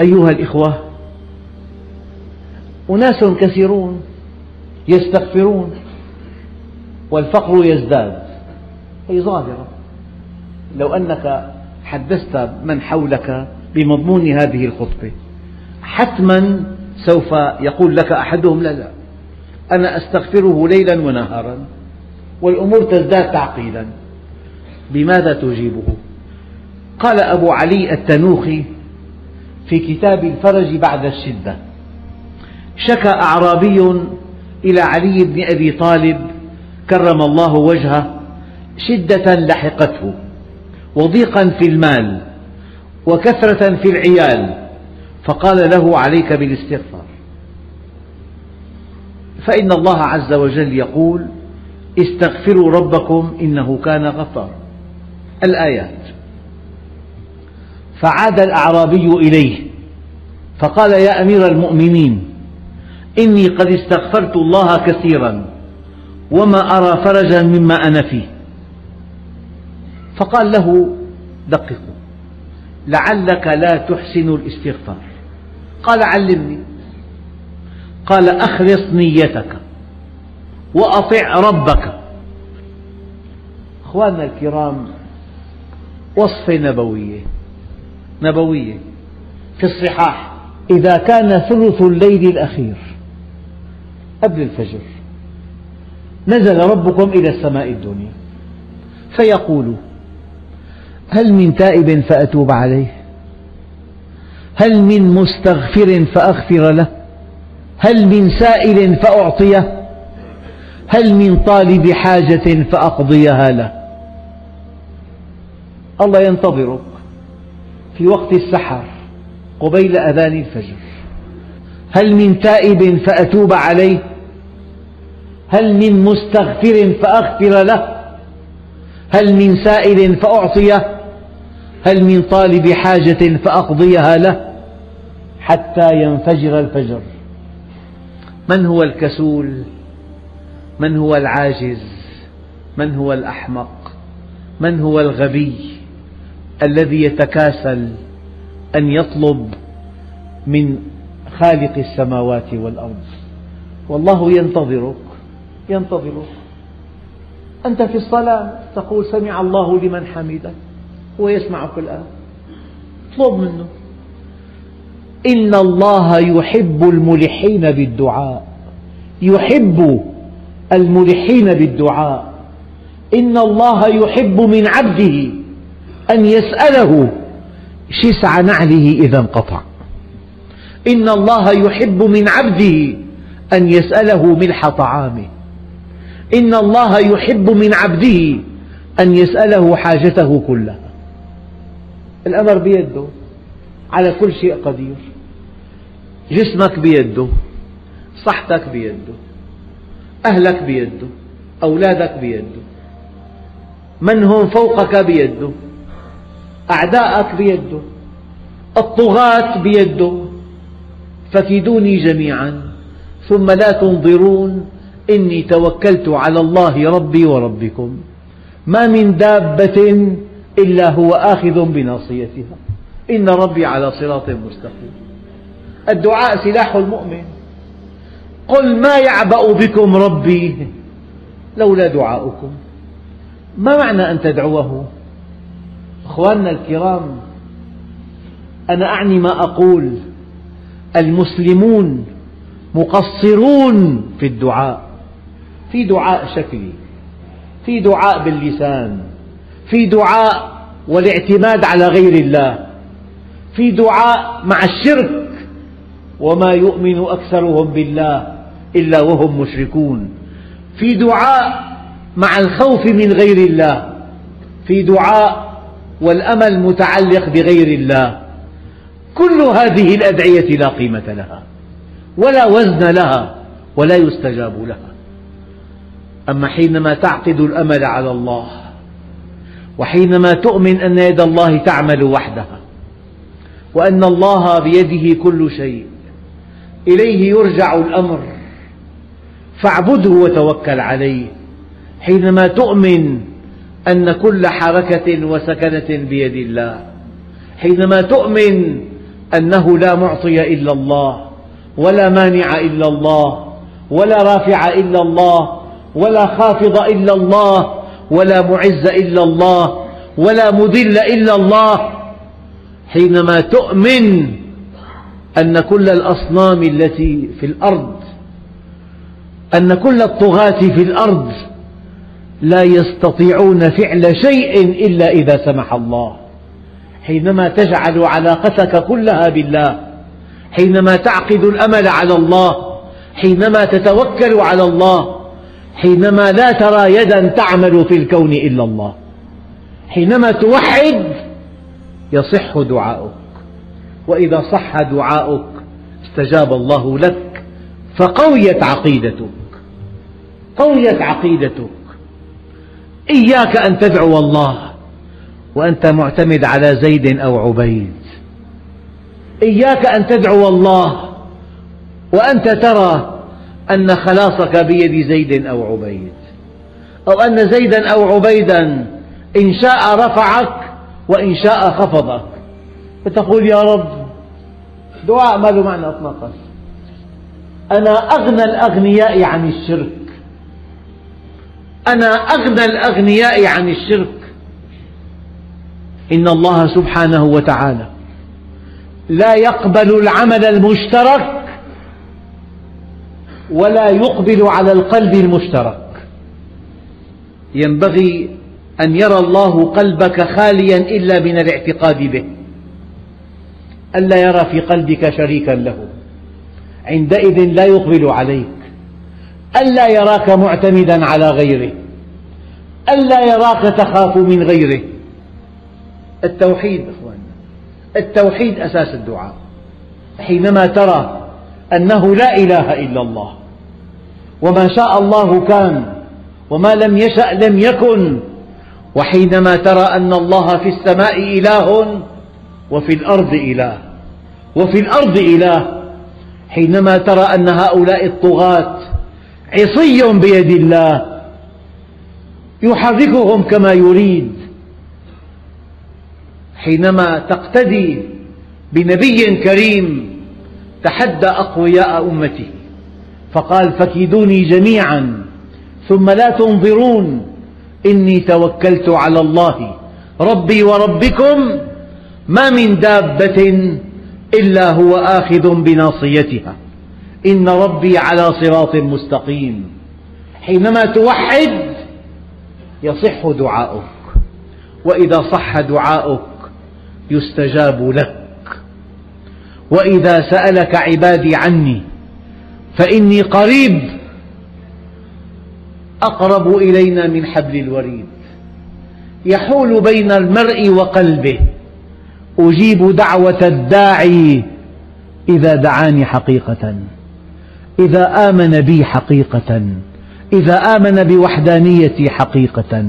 أيها الإخوة أناس كثيرون يستغفرون والفقر يزداد. هي ظاهرة. لو أنك حدثت من حولك بمضمون هذه الخطبة حتما سوف يقول لك أحدهم لا لا أنا أستغفره ليلا ونهارا والأمور تزداد تعقيدا بماذا تجيبه؟ قال أبو علي التنوخي في كتاب الفرج بعد الشدة. شكى أعرابي إلى علي بن أبي طالب كرم الله وجهه شدة لحقته وضيقا في المال وكثرة في العيال فقال له عليك بالاستغفار. فإن الله عز وجل يقول استغفروا ربكم إنه كان غفارا الآيات. فعاد الأعرابي إليه. فقال يا أمير المؤمنين إني قد استغفرت الله كثيرا وما أرى فرجا مما أنا فيه. فقال له دققوا لعلك لا تحسن الاستغفار. قال علمني. قال أخلص نيتك وأطع ربك. أخواننا الكرام وصفة نبوية. نبوية في الصحاح. إذا كان ثلث الليل الأخير قبل الفجر نزل ربكم إلى السماء الدنيا فيقول هل من تائب فأتوب عليه؟ هل من مستغفر فأغفر له؟ هل من سائل فأعطيه؟ هل من طالب حاجة فأقضيها له؟ الله ينتظرك. في وقت السحر قبيل أذان الفجر. هل من تائب فأتوب عليه؟ هل من مستغفر فأغفر له؟ هل من سائل فأعطيه؟ هل من طالب حاجة فأقضيها له؟ حتى ينفجر الفجر. من هو الكسول؟ من هو العاجز؟ من هو الأحمق؟ من هو الغبي؟ الذي يتكاسل أن يطلب من خالق السماوات والأرض. والله ينتظرك ينتظرك. أنت في الصلاة تقول سمع الله لمن حمده هو يسمعك الآن اطلب منه. إن الله يحب الملحين بالدعاء. يحب الملحين بالدعاء. إن الله يحب من عبده أن يسأله. شسع نعله إذا انقطع. إن الله يحب من عبده أن يسأله ملح طعامه. إن الله يحب من عبده أن يسأله حاجته كلها. الأمر بيده. على كل شيء قدير. جسمك بيده. صحتك بيده. أهلك بيده. أولادك بيده. من هم فوقك بيده. أعداءك بيده الطغاة بيده فكيدوني جميعا ثم لا تنظرون إني توكلت على الله ربي وربكم. ما من دابة إلا هو آخذ بناصيتها. إن ربي على صراط مستقيم. الدعاء سلاح المؤمن. قل ما يعبأ بكم ربي لولا دعاؤكم. ما معنى أن تدعوه؟ أخواننا الكرام أنا أعني ما أقول. المسلمون مقصرون في الدعاء في دعاء شكلي في دعاء باللسان في دعاء والاعتماد على غير الله في دعاء مع الشرك. وما يؤمن أكثرهم بالله إلا وهم مشركون. في دعاء مع الخوف من غير الله في دعاء والأمل متعلق بغير الله. كل هذه الأدعية لا قيمة لها ولا وزن لها ولا يستجاب لها. أما حينما تعقد الأمل على الله وحينما تؤمن أن يد الله تعمل وحدها وأن الله بيده كل شيء إليه يرجع الأمر فاعبده وتوكل عليه. حينما تؤمن أن كل حركة وسكنة بيد الله. حينما تؤمن أنه لا معطي إلا الله ولا مانع إلا الله ولا رافع إلا الله ولا خافض إلا الله ولا معز إلا الله ولا مذل إلا الله حينما تؤمن أن كل الأصنام التي في الأرض أن كل الطغاة في الأرض لا يستطيعون فعل شيء إلا إذا سمح الله. حينما تجعل علاقتك كلها بالله حينما تعقد الأمل على الله حينما تتوكل على الله حينما لا ترى يدا تعمل في الكون إلا الله. حينما توحد يصح دعاؤك. وإذا صح دعاؤك استجاب الله لك فقويت عقيدتك. قويت عقيدتك. إياك أن تدعو الله وأنت معتمد على زيد أو عبيد. إياك أن تدعو الله وأنت ترى أن خلاصك بيد زيد أو عبيد. أو أن زيدا أو عبيدا إن شاء رفعك وإن شاء خفضك. فتقول يا رب دعاء ما له معنى إطلاقا. أنا أغنى الأغنياء عن الشرك. أنا أغنى الأغنياء عن الشرك. إن الله سبحانه وتعالى لا يقبل العمل المشترك ولا يقبل على القلب المشترك. ينبغي أن يرى الله قلبك خاليا إلا من الاعتقاد به. ألا يرى في قلبك شريكا له. عندئذ لا يقبل عليك. ألا يراك معتمدا على غيره. ألا يراك تخاف من غيره. التوحيد أخواننا التوحيد أساس الدعاء. حينما ترى أنه لا إله إلا الله وما شاء الله كان وما لم يشأ لم يكن وحينما ترى أن الله في السماء إله وفي الأرض إله وفي الأرض إله حينما ترى أن هؤلاء الطغاة عصي بيد الله. يحركهم كما يريد. حينما تقتدي بنبي كريم تحدى أقوياء أمته فقال فكيدوني جميعا ثم لا تنظرون. إني توكلت على الله. ربي وربكم ما من دابة إلا هو آخذ بناصيتها. إن ربي على صراط مستقيم. حينما توحد يصح دعاؤك وإذا صح دعاؤك يستجاب لك. وإذا سألك عبادي عني فإني قريب أقرب إلينا من حبل الوريد. يحول بين المرء وقلبه أجيب دعوة الداعي إذا دعاني حقيقة. إذا آمن بي حقيقة إذا آمن بوحدانيتي حقيقة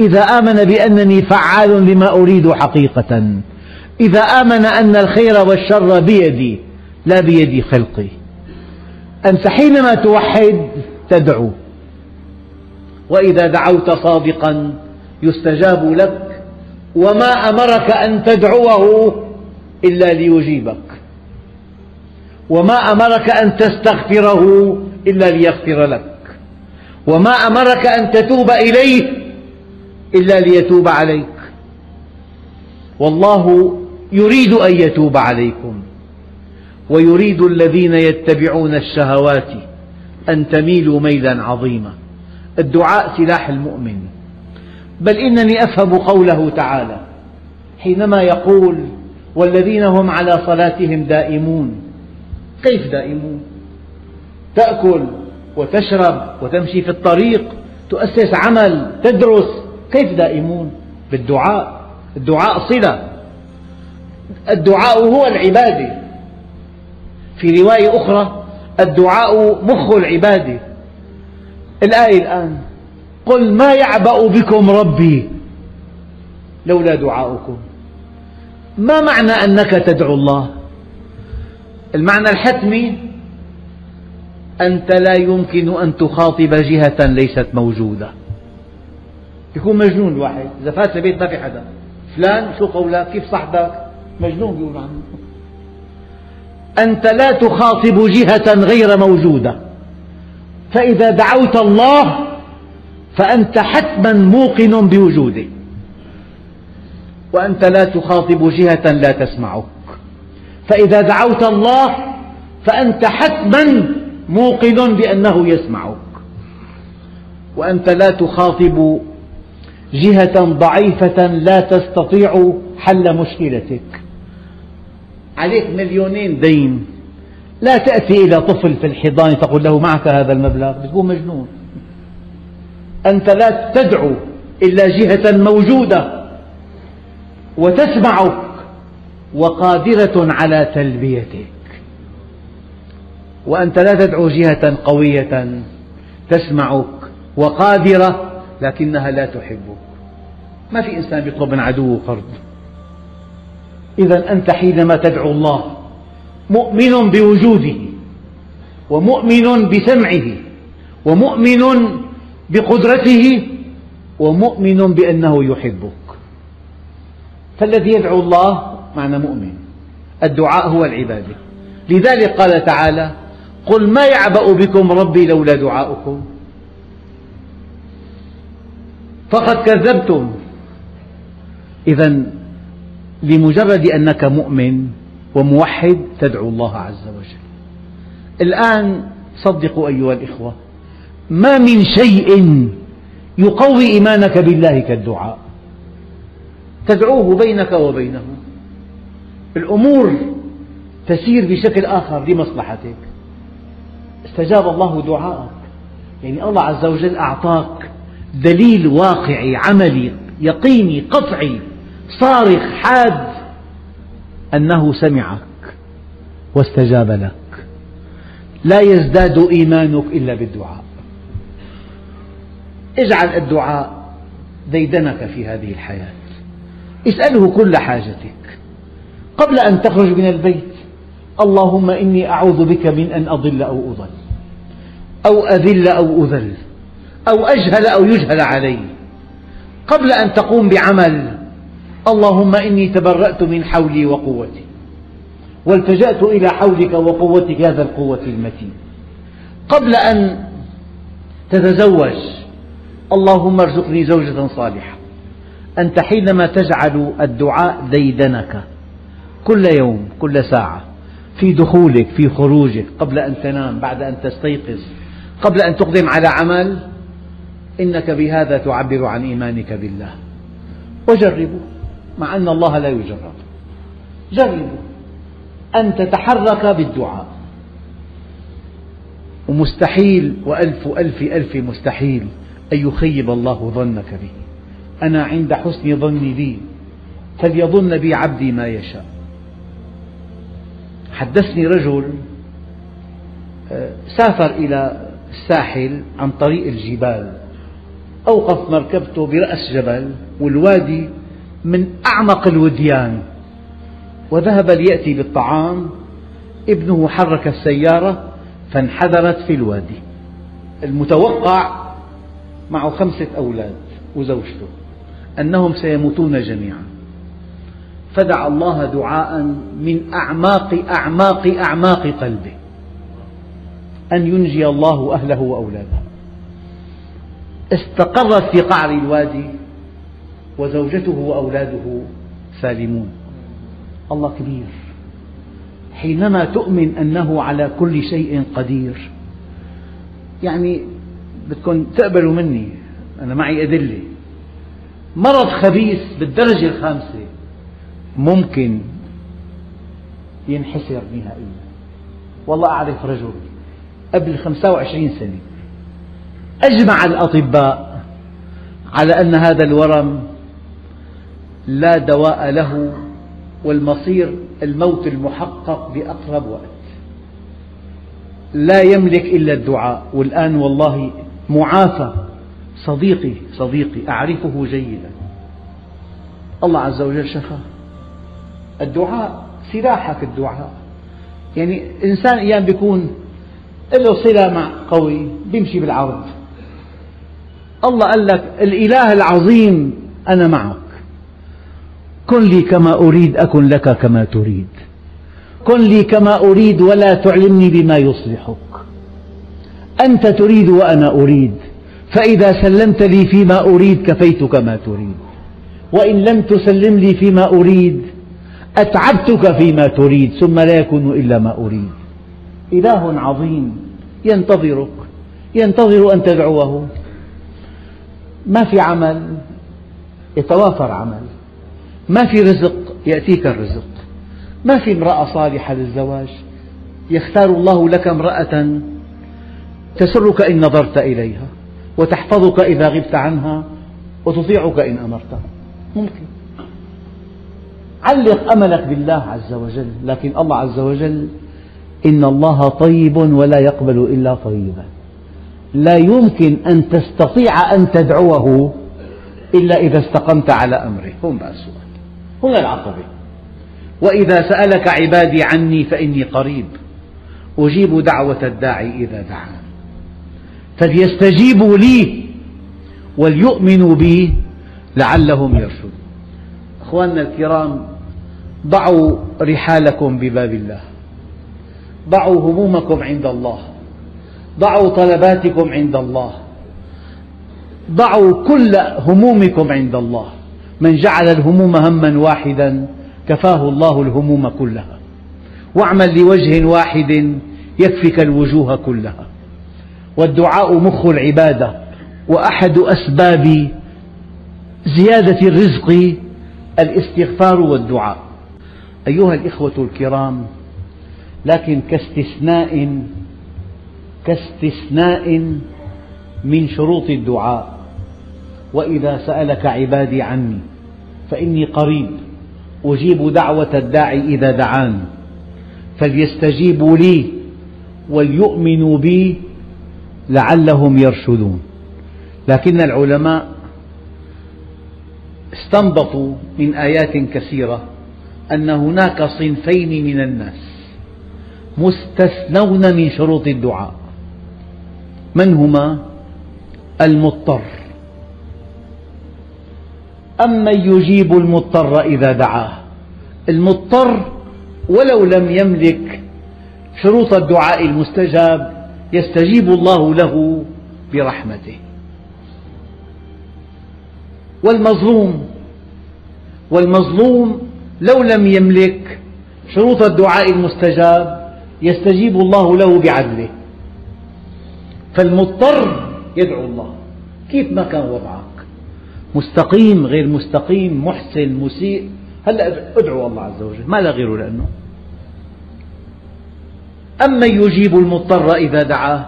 إذا آمن بأنني فعال لما أريد حقيقة إذا آمن أن الخير والشر بيدي لا بيد خلقي. أنت حينما توحد تدعو وإذا دعوت صادقا يستجاب لك وما أمرك أن تدعوه إلا ليجيبك. وما أمرك أن تستغفره إلا ليغفر لك. وما أمرك أن تتوب إليه إلا ليتوب عليك. والله يريد أن يتوب عليكم. ويريد الذين يتبعون الشهوات أن تميلوا ميلا عظيما. الدعاء سلاح المؤمن. بل إنني أفهم قوله تعالى حينما يقول والذين هم على صلاتهم دائمون كيف دائمون تأكل وتشرب وتمشي في الطريق تؤسس عمل تدرس كيف دائمون بالدعاء. الدعاء صلة. الدعاء هو العبادة. في رواية أخرى الدعاء مخ العبادة. الآية الآن قل ما يعبأ بكم ربي؟ لولا دعاؤكم. ما معنى أنك تدعو الله؟ المعنى الحتمي أنت لا يمكن أن تخاطب جهة ليست موجودة. يكون مجنون الواحد. إذا فات البيت ما في حدا. فلان شو قولك كيف صحبك مجنون بيقول عنه. أنت لا تخاطب جهة غير موجودة. فإذا دعوت الله فأنت حتما موقن بوجوده. وأنت لا تخاطب جهة لا تسمعك فإذا دعوت الله فأنت حتما موقن بأنه يسمعك. وأنت لا تخاطب جهة ضعيفة لا تستطيع حل مشكلتك. عليك مليونين دين. لا تأتي إلى طفل في الحضانة تقول له معك هذا المبلغ بتكون مجنون. أنت لا تدعو إلا جهة موجودة وتسمعك وقادرة على تلبيتك. وأنت لا تدعو جهة قوية تسمعك وقادرة لكنها لا تحبك. ما في إنسان يطلب من عدوه قرض إذا أنت حينما تدعو الله مؤمن بوجوده ومؤمن بسمعه ومؤمن بقدرته ومؤمن بأنه يحبك. فالذي يدعو الله معنى مؤمن. الدعاء هو العبادة. لذلك قال تعالى قل ما يعبأ بكم ربي لولا دعاؤكم. فقد كذبتم. إذا لمجرد أنك مؤمن وموحد تدعو الله عز وجل. الآن صدقوا أيها الإخوة ما من شيء يقوي إيمانك بالله كالدعاء. تدعوه بينك وبينه الأمور تسير بشكل آخر لمصلحتك. استجاب الله دعاءك. يعني الله عز وجل أعطاك دليل واقعي عملي يقيني قطعي صارخ حاد أنه سمعك واستجاب لك. لا يزداد إيمانك إلا بالدعاء. اجعل الدعاء ديدنك في هذه الحياة. اسأله كل حاجتك. قبل أن تخرج من البيت اللهم إني أعوذ بك من أن أضل أو أضل أو أذل أو أذل أو أجهل أو يجهل علي. قبل أن تقوم بعمل اللهم إني تبرأت من حولي وقوتي والتجأت إلى حولك وقوتك هذا القوة المتين. قبل أن تتزوج اللهم ارزقني زوجة صالحة. أنت حينما تجعل الدعاء ديدنك كل يوم كل ساعة. في دخولك في خروجك قبل أن تنام بعد أن تستيقظ قبل أن تقدم على عمل إنك بهذا تعبر عن إيمانك بالله. وجربوا مع أن الله لا يجرب. جربوا أن تتحرك بالدعاء. ومستحيل وألف ألف ألف مستحيل أن يخيب الله ظنك به. أنا عند حسن ظني بي فليظن بي عبدي ما يشاء. حدثني رجل آه، سافر إلى الساحل عن طريق الجبال. أوقف مركبته برأس جبل والوادي من أعمق الوديان. وذهب ليأتي بالطعام. ابنه حرك السيارة فانحدرت في الوادي. المتوقع معه خمسة أولاد وزوجته أنهم سيموتون جميعا. فدعا الله دعاء من أعماق أعماق أعماق قلبه. أن ينجي الله أهله وأولاده. استقرت في قعر الوادي وزوجته وأولاده سالمون. الله كبير. حينما تؤمن أنه على كل شيء قدير. يعني بدكم تقبلوا مني أنا معي أدلة. مرض خبيث بالدرجة الخامسة. ممكن ينحسر نهائيا والله أعرف رجل قبل 25 سنة أجمع الأطباء على أن هذا الورم لا دواء له والمصير الموت المحقق بأقرب وقت. لا يملك إلا الدعاء. والآن والله معافى. صديقي صديقي أعرفه جيدا. الله عز وجل شفاه. الدعاء سلاحك الدعاء. يعني إنسان أيام بيكون له صلة مع قوي بيمشي بالعرض. الله قال لك الإله العظيم أنا معك. كن لي كما أريد أكن لك كما تريد. كن لي كما أريد ولا تعلمني بما يصلحك. أنت تريد وأنا أريد. فإذا سلمت لي فيما أريد كفيتك ما تريد. وإن لم تسلم لي فيما أريد أتعبتك فيما تريد ثم لا يكون إلا ما أريد. إله عظيم ينتظرك ينتظر أن تدعوه. ما في عمل؟ يتوافر عمل. ما في رزق؟ يأتيك الرزق. ما في امرأة صالحة للزواج؟ يختار الله لك امرأة تسرك إن نظرت إليها وتحفظك إذا غبت عنها وتطيعك إن أمرتها. ممكن. علق أملك بالله عز وجل لكن الله عز وجل إن الله طيب ولا يقبل إلا طيبا. لا يمكن أن تستطيع أن تدعوه إلا إذا استقمت على أمره. بقى السؤال. هنا العقبة. وإذا سألك عبادي عني فإني قريب. أجيب دعوة الداعي إذا دعان. فليستجيبوا لي وليؤمنوا بي لعلهم يرشدون. أخواننا الكرام ضعوا رحالكم بباب الله. ضعوا همومكم عند الله. ضعوا طلباتكم عند الله. ضعوا كل همومكم عند الله. من جعل الهموم هما واحدا كفاه الله الهموم كلها. واعمل لوجه واحد يكفك الوجوه كلها. والدعاء مخ العبادة وأحد أسباب زيادة الرزق الاستغفار والدعاء. أيها الإخوة الكرام لكن كاستثناء كاستثناء من شروط الدعاء. وإذا سألك عبادي عني فإني قريب أجيب دعوة الداعي إذا دعان. فليستجيبوا لي وليؤمنوا بي لعلهم يرشدون. لكن العلماء استنبطوا من آيات كثيرة أن هناك صنفين من الناس مستثنون من شروط الدعاء. من هما؟ المضطر. أمن يجيب المضطر إذا دعاه. المضطر ولو لم يملك شروط الدعاء المستجاب يستجيب الله له برحمته. والمظلوم. والمظلوم لو لم يملك شروط الدعاء المستجاب يستجيب الله له بعدله. فالمضطر يدعو الله. كيف ما كان وضعك؟ مستقيم غير مستقيم محسن مسيء. هلا ادعو الله عز وجل. ما لا غيره لأنه. أما يجيب المضطر إذا دعاه.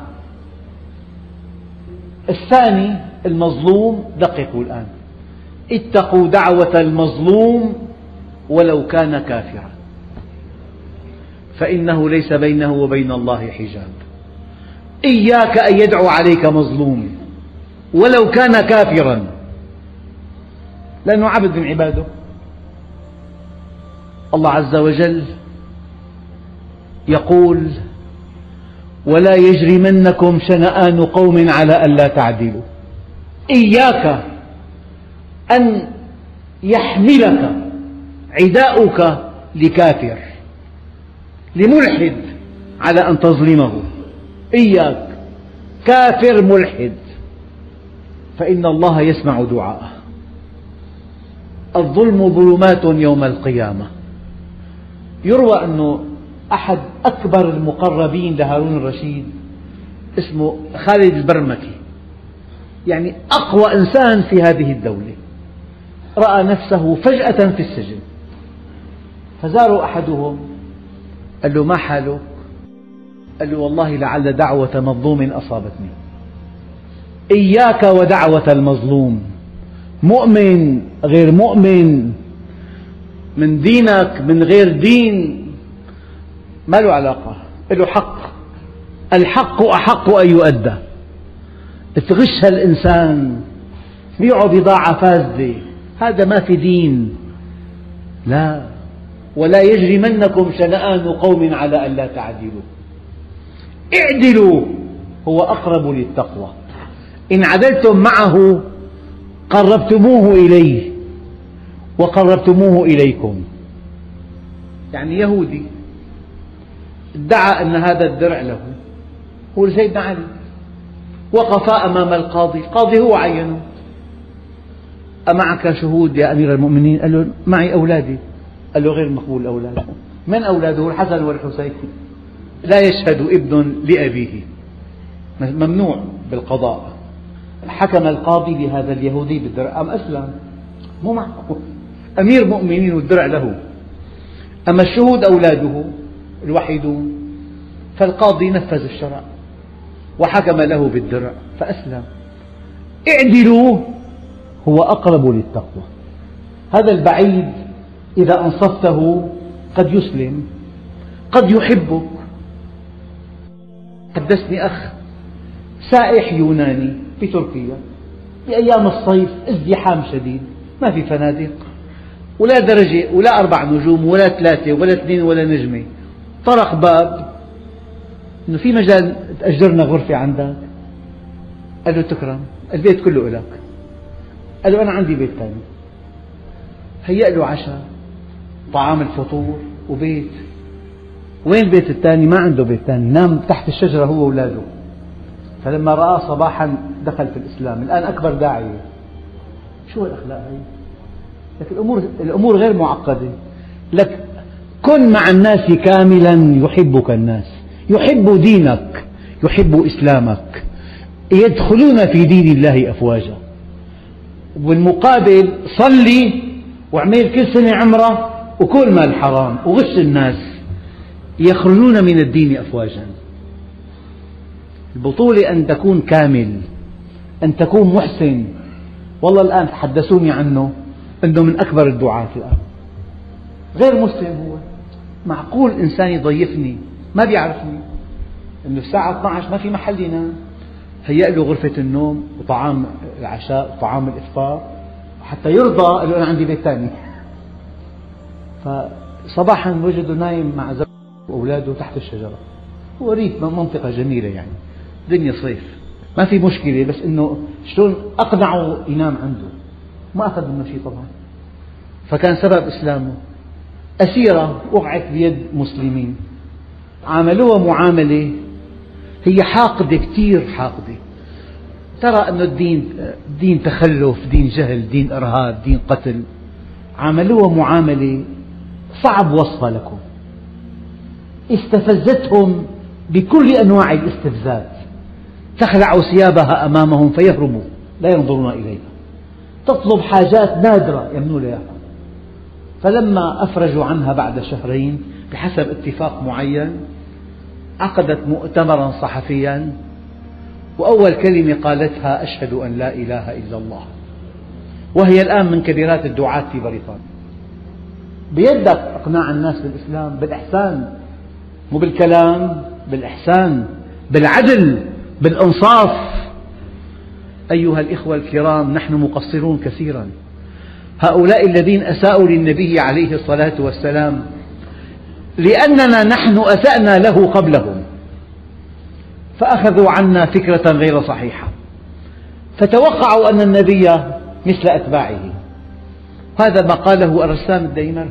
الثاني المظلوم دققوا الآن. اتقوا دعوة المظلوم ولو كان كافرا. فإنه ليس بينه وبين الله حجاب. إياك أن يدعو عليك مظلوم ولو كان كافرا. لأنه عبد من عباده. الله عز وجل يقول ولا يجرمنكم شنآن قوم على ألا تعدلوا. إياك أن يحملك عداؤك لكافر لملحد على أن تظلمه. إياك كافر ملحد. فإن الله يسمع دعاءه. الظلم ظلمات يوم القيامة. يروى أنه أحد أكبر المقربين لهارون الرشيد اسمه خالد البرمكي يعني أقوى إنسان في هذه الدولة. رأى نفسه فجأة في السجن. فزاره أحدهم قال له ما حالك؟ قال له والله لعل دعوة مظلوم أصابتني. إياك ودعوة المظلوم. مؤمن غير مؤمن من دينك من غير دين. ما له علاقة. له حق. الحق أحق أن يؤدى. تغش الإنسان بيعه بضاعة فاسدة هذا ما في دين. لا. ولا يجرمنكم شنآن قوم على ألا تعدلوا. اعدلوا. هو أقرب للتقوى. إن عدلتم معه قربتموه إليه. وقربتموه إليكم. يعني يهودي ادعى أن هذا الدرع له. هو سيدنا علي. وقف أمام القاضي. القاضي هو عينه. أمعك شهود يا أمير المؤمنين؟ قال له معي أولادي. قال له غير مقبول الأولاد من أولاده؟ الحسن والحسين. لا يشهد ابن لأبيه. ممنوع بالقضاء. حكم القاضي لهذا اليهودي بالدرع. أم أسلم؟ مو معقول. أمير مؤمنين والدرع له. أما الشهود أولاده الوحيدون فالقاضي نفذ الشرع وحكم له بالدرع. فأسلم. اعدلوا هو أقرب للتقوى. هذا البعيد إذا أنصفته قد يسلم قد يحبك. حدثني أخ سائح يوناني في تركيا بأيام الصيف ازدحام شديد ما في فنادق ولا درجة ولا أربع نجوم ولا ثلاثة ولا اثنين ولا نجمة. طرق باب. أنه في مجال تأجرنا غرفة عندك. قال له تكرم البيت كله لك قال له أنا عندي بيت ثاني هيأ له عشاء طعام الفطور وبيت. وين البيت الثاني ما عنده بيت ثاني نام تحت الشجرة هو وأولاده فلما رأى صباحا دخل في الإسلام. الآن أكبر داعية شو الأخلاق هي لكن الأمور, الأمور غير معقدة. لك كن مع الناس كاملا يحبك الناس. يحب دينك يحب إسلامك. يدخلون في دين الله أفواجا. بالمقابل صلي واعمل كل سنة عمرة وكل مال حرام وغش الناس. يخرجون من الدين أفواجا. البطولة أن تكون كامل أن تكون محسن. والله الآن تحدثوني عنه أنه من أكبر الدعاة الآن. غير مسلم هو. معقول إنسان يضيفني ما بيعرفني. أنه الساعة 12 ما في محل ينام. هيأ له غرفة النوم وطعام العشاء وطعام الإفطار حتى يرضى قال أنا عندي بيت ثاني. فصباحا وجده نايم مع زوجته وأولاده تحت الشجرة. هو ريف منطقة جميلة يعني. دنيا صيف. ما في مشكلة بس إنه شلون أقنعه ينام عنده. ما أخذ منه شيء طبعا. فكان سبب إسلامه. أسيرة وقعت بيد مسلمين. عاملوها معاملة. هي حاقدة كثير حاقدة. ترى أن الدين دين تخلف دين جهل دين إرهاب دين قتل عاملوها معاملة صعب وصفها لكم. استفزتهم بكل أنواع الاستفزاز. تخلع ثيابها أمامهم فيهربوا لا ينظرون إليها. تطلب حاجات نادرة يمنوا لها فلما أفرجوا عنها بعد شهرين بحسب اتفاق معين عقدت مؤتمرا صحفيا وأول كلمة قالتها أشهد أن لا إله إلا الله. وهي الآن من كبيرات الدعاة في بريطانيا. بيدك إقناع الناس بالإسلام بالإحسان مو بالكلام بالإحسان بالعدل بالإنصاف. أيها الإخوة الكرام نحن مقصرون كثيرا. هؤلاء الذين أساءوا للنبي عليه الصلاة والسلام لأننا نحن أسأنا له قبلهم. فأخذوا عنا فكرة غير صحيحة. فتوقعوا أن النبي مثل أتباعه. هذا ما قاله الرسام الديمركي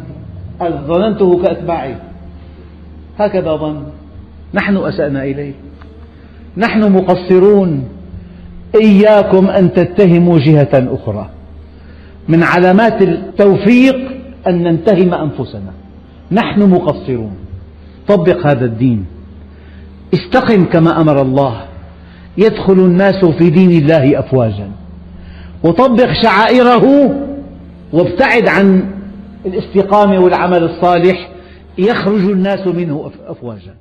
قال ظننته كأتباعه؟ هكذا ظن. نحن أسأنا إليه. نحن مقصرون. إياكم أن تتهموا جهة أخرى. من علامات التوفيق أن ننتهم أنفسنا. نحن مقصرون. طبق هذا الدين. استقم كما أمر الله. يدخل الناس في دين الله أفواجا. وطبق شعائره وابتعد عن الاستقامة والعمل الصالح. يخرج الناس منه أفواجا.